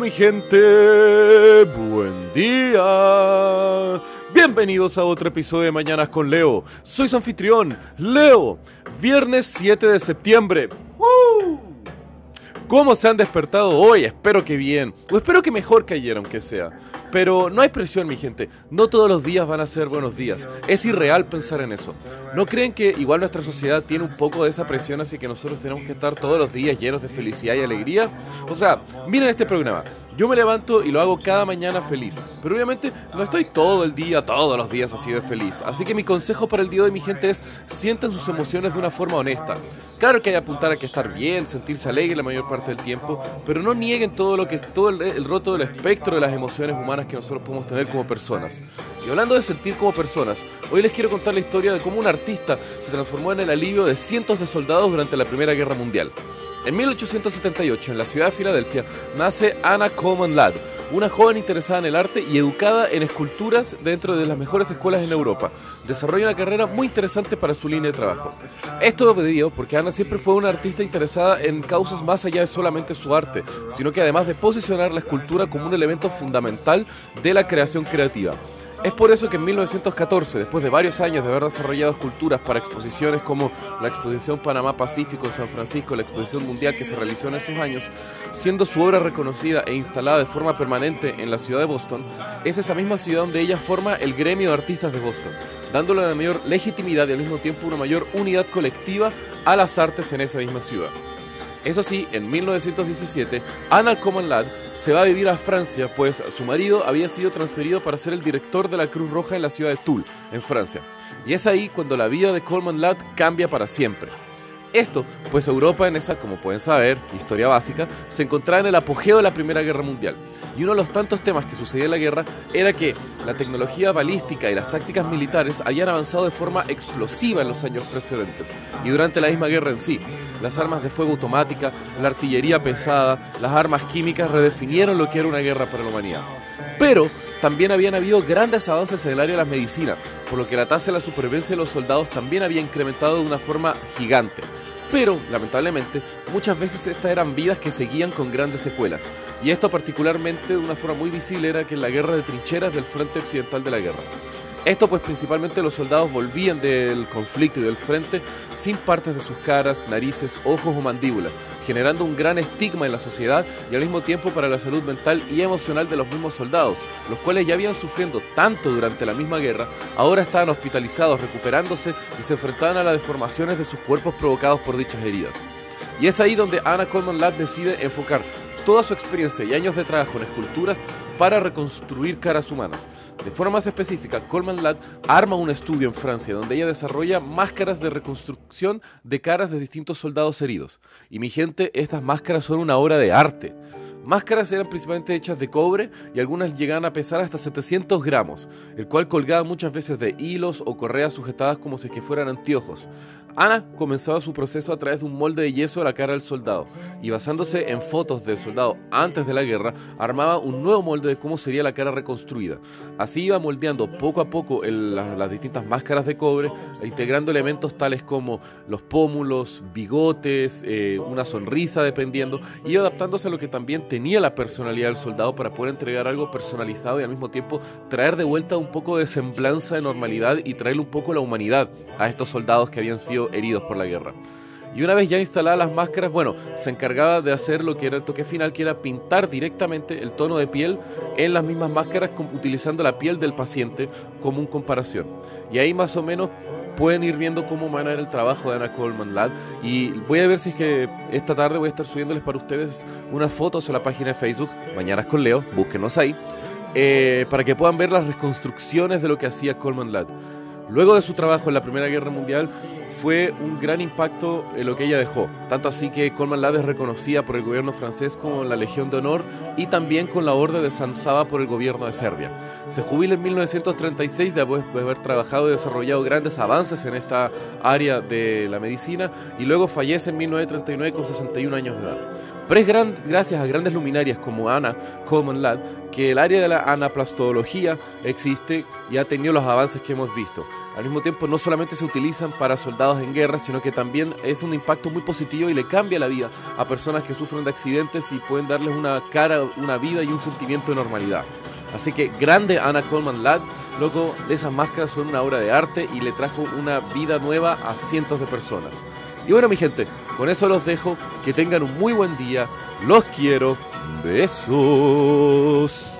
Mi gente, buen día. Bienvenidos a otro episodio de Mañanas con Leo. Soy su anfitrión, Leo. Viernes 7 de septiembre. ¿Cómo se han despertado hoy? Espero que bien. O espero que mejor que ayer, aunque sea. Pero no hay presión, mi gente. No todos los días van a ser buenos días. Es irreal pensar en eso. ¿No creen que igual nuestra sociedad tiene un poco de esa presión así que nosotros tenemos que estar todos los días llenos de felicidad y alegría? O sea, miren este programa. Yo me levanto y lo hago cada mañana feliz. Pero obviamente no estoy todo el día, todos los días así de feliz. Así que mi consejo para el día de mi gente es sientan sus emociones de una forma honesta. Claro que hay que apuntar a que estar bien, sentirse alegre la mayor parte del tiempo, pero no nieguen todo lo que todo el, el roto del espectro de las emociones humanas que nosotros podemos tener como personas. Y hablando de sentir como personas, hoy les quiero contar la historia de cómo un artista se transformó en el alivio de cientos de soldados durante la Primera Guerra Mundial. En 1878, en la ciudad de Filadelfia, nace Anna Coleman Ladd, una joven interesada en el arte y educada en esculturas dentro de las mejores escuelas en Europa. Desarrolla una carrera muy interesante para su línea de trabajo. Esto debido porque Anna siempre fue una artista interesada en causas más allá de solamente su arte, sino que además de posicionar la escultura como un elemento fundamental de la creación creativa. Es por eso que en 1914, después de varios años de haber desarrollado esculturas para exposiciones como la Exposición Panamá Pacífico en San Francisco, la Exposición Mundial que se realizó en esos años, siendo su obra reconocida e instalada de forma permanente en la ciudad de Boston, es esa misma ciudad donde ella forma el gremio de artistas de Boston, dándole una mayor legitimidad y al mismo tiempo una mayor unidad colectiva a las artes en esa misma ciudad. Eso sí, en 1917, Anna Coleman Ladd se va a vivir a Francia, pues su marido había sido transferido para ser el director de la Cruz Roja en la ciudad de Toul, en Francia. Y es ahí cuando la vida de Coleman Ladd cambia para siempre. Esto, pues Europa en esa, como pueden saber, historia básica, se encontraba en el apogeo de la Primera Guerra Mundial. Y uno de los tantos temas que sucedía en la guerra era que la tecnología balística y las tácticas militares habían avanzado de forma explosiva en los años precedentes. Y durante la misma guerra en sí, las armas de fuego automática, la artillería pesada, las armas químicas redefinieron lo que era una guerra para la humanidad. Pero también habían habido grandes avances en el área de la medicina, por lo que la tasa de la supervivencia de los soldados también había incrementado de una forma gigante. Pero, lamentablemente, muchas veces estas eran vidas que seguían con grandes secuelas. Y esto particularmente de una forma muy visible era que en la guerra de trincheras del frente occidental de la guerra. Esto pues principalmente los soldados volvían del conflicto y del frente sin partes de sus caras, narices, ojos o mandíbulas, generando un gran estigma en la sociedad y al mismo tiempo para la salud mental y emocional de los mismos soldados, los cuales ya habían sufriendo tanto durante la misma guerra, ahora estaban hospitalizados, recuperándose y se enfrentaban a las deformaciones de sus cuerpos provocados por dichas heridas. Y es ahí donde Anna Coleman Ladd decide enfocar toda su experiencia y años de trabajo en esculturas para reconstruir caras humanas. De forma más específica, Coleman Ladd arma un estudio en Francia donde ella desarrolla máscaras de reconstrucción de caras de distintos soldados heridos. Y mi gente, estas máscaras son una obra de arte. Máscaras eran principalmente hechas de cobre y algunas llegaban a pesar hasta 700 gramos, el cual colgaba muchas veces de hilos o correas sujetadas como si que fueran anteojos. Ana comenzaba su proceso a través de un molde de yeso a la cara del soldado y basándose en fotos del soldado antes de la guerra, armaba un nuevo molde de cómo sería la cara reconstruida. Así iba moldeando poco a poco las distintas máscaras de cobre, integrando elementos tales como los pómulos, bigotes, eh, una sonrisa dependiendo, y adaptándose a lo que también tenía la personalidad del soldado para poder entregar algo personalizado y al mismo tiempo traer de vuelta un poco de semblanza de normalidad y traerle un poco la humanidad a estos soldados que habían sido heridos por la guerra. Y una vez ya instaladas las máscaras, bueno, se encargaba de hacer lo que era el toque final, que era pintar directamente el tono de piel en las mismas máscaras utilizando la piel del paciente como un comparación. Y ahí más o menos pueden ir viendo cómo van a el trabajo de Ana Coleman Ladd. Y voy a ver si es que esta tarde voy a estar subiéndoles para ustedes unas fotos a la página de Facebook, Mañanas con Leo, búsquenos ahí, eh, para que puedan ver las reconstrucciones de lo que hacía Coleman Ladd. Luego de su trabajo en la Primera Guerra Mundial, fue un gran impacto en lo que ella dejó. Tanto así que Coleman Ladd es reconocida por el gobierno francés como la Legión de Honor y también con la Orden de San Saba por el gobierno de Serbia. Se jubila en 1936 después de haber trabajado y desarrollado grandes avances en esta área de la medicina y luego fallece en 1939 con 61 años de edad. Pero es gracias a grandes luminarias como Anna Coleman Ladd que el área de la anaplastología existe y ha tenido los avances que hemos visto. Al mismo tiempo, no solamente se utilizan para soldados en guerra, sino que también es un impacto muy positivo y le cambia la vida a personas que sufren de accidentes y pueden darles una cara, una vida y un sentimiento de normalidad. Así que grande Anna Coleman Ladd, loco, esas máscaras son una obra de arte y le trajo una vida nueva a cientos de personas. Y bueno, mi gente, con eso los dejo. Que tengan un muy buen día. Los quiero. Besos.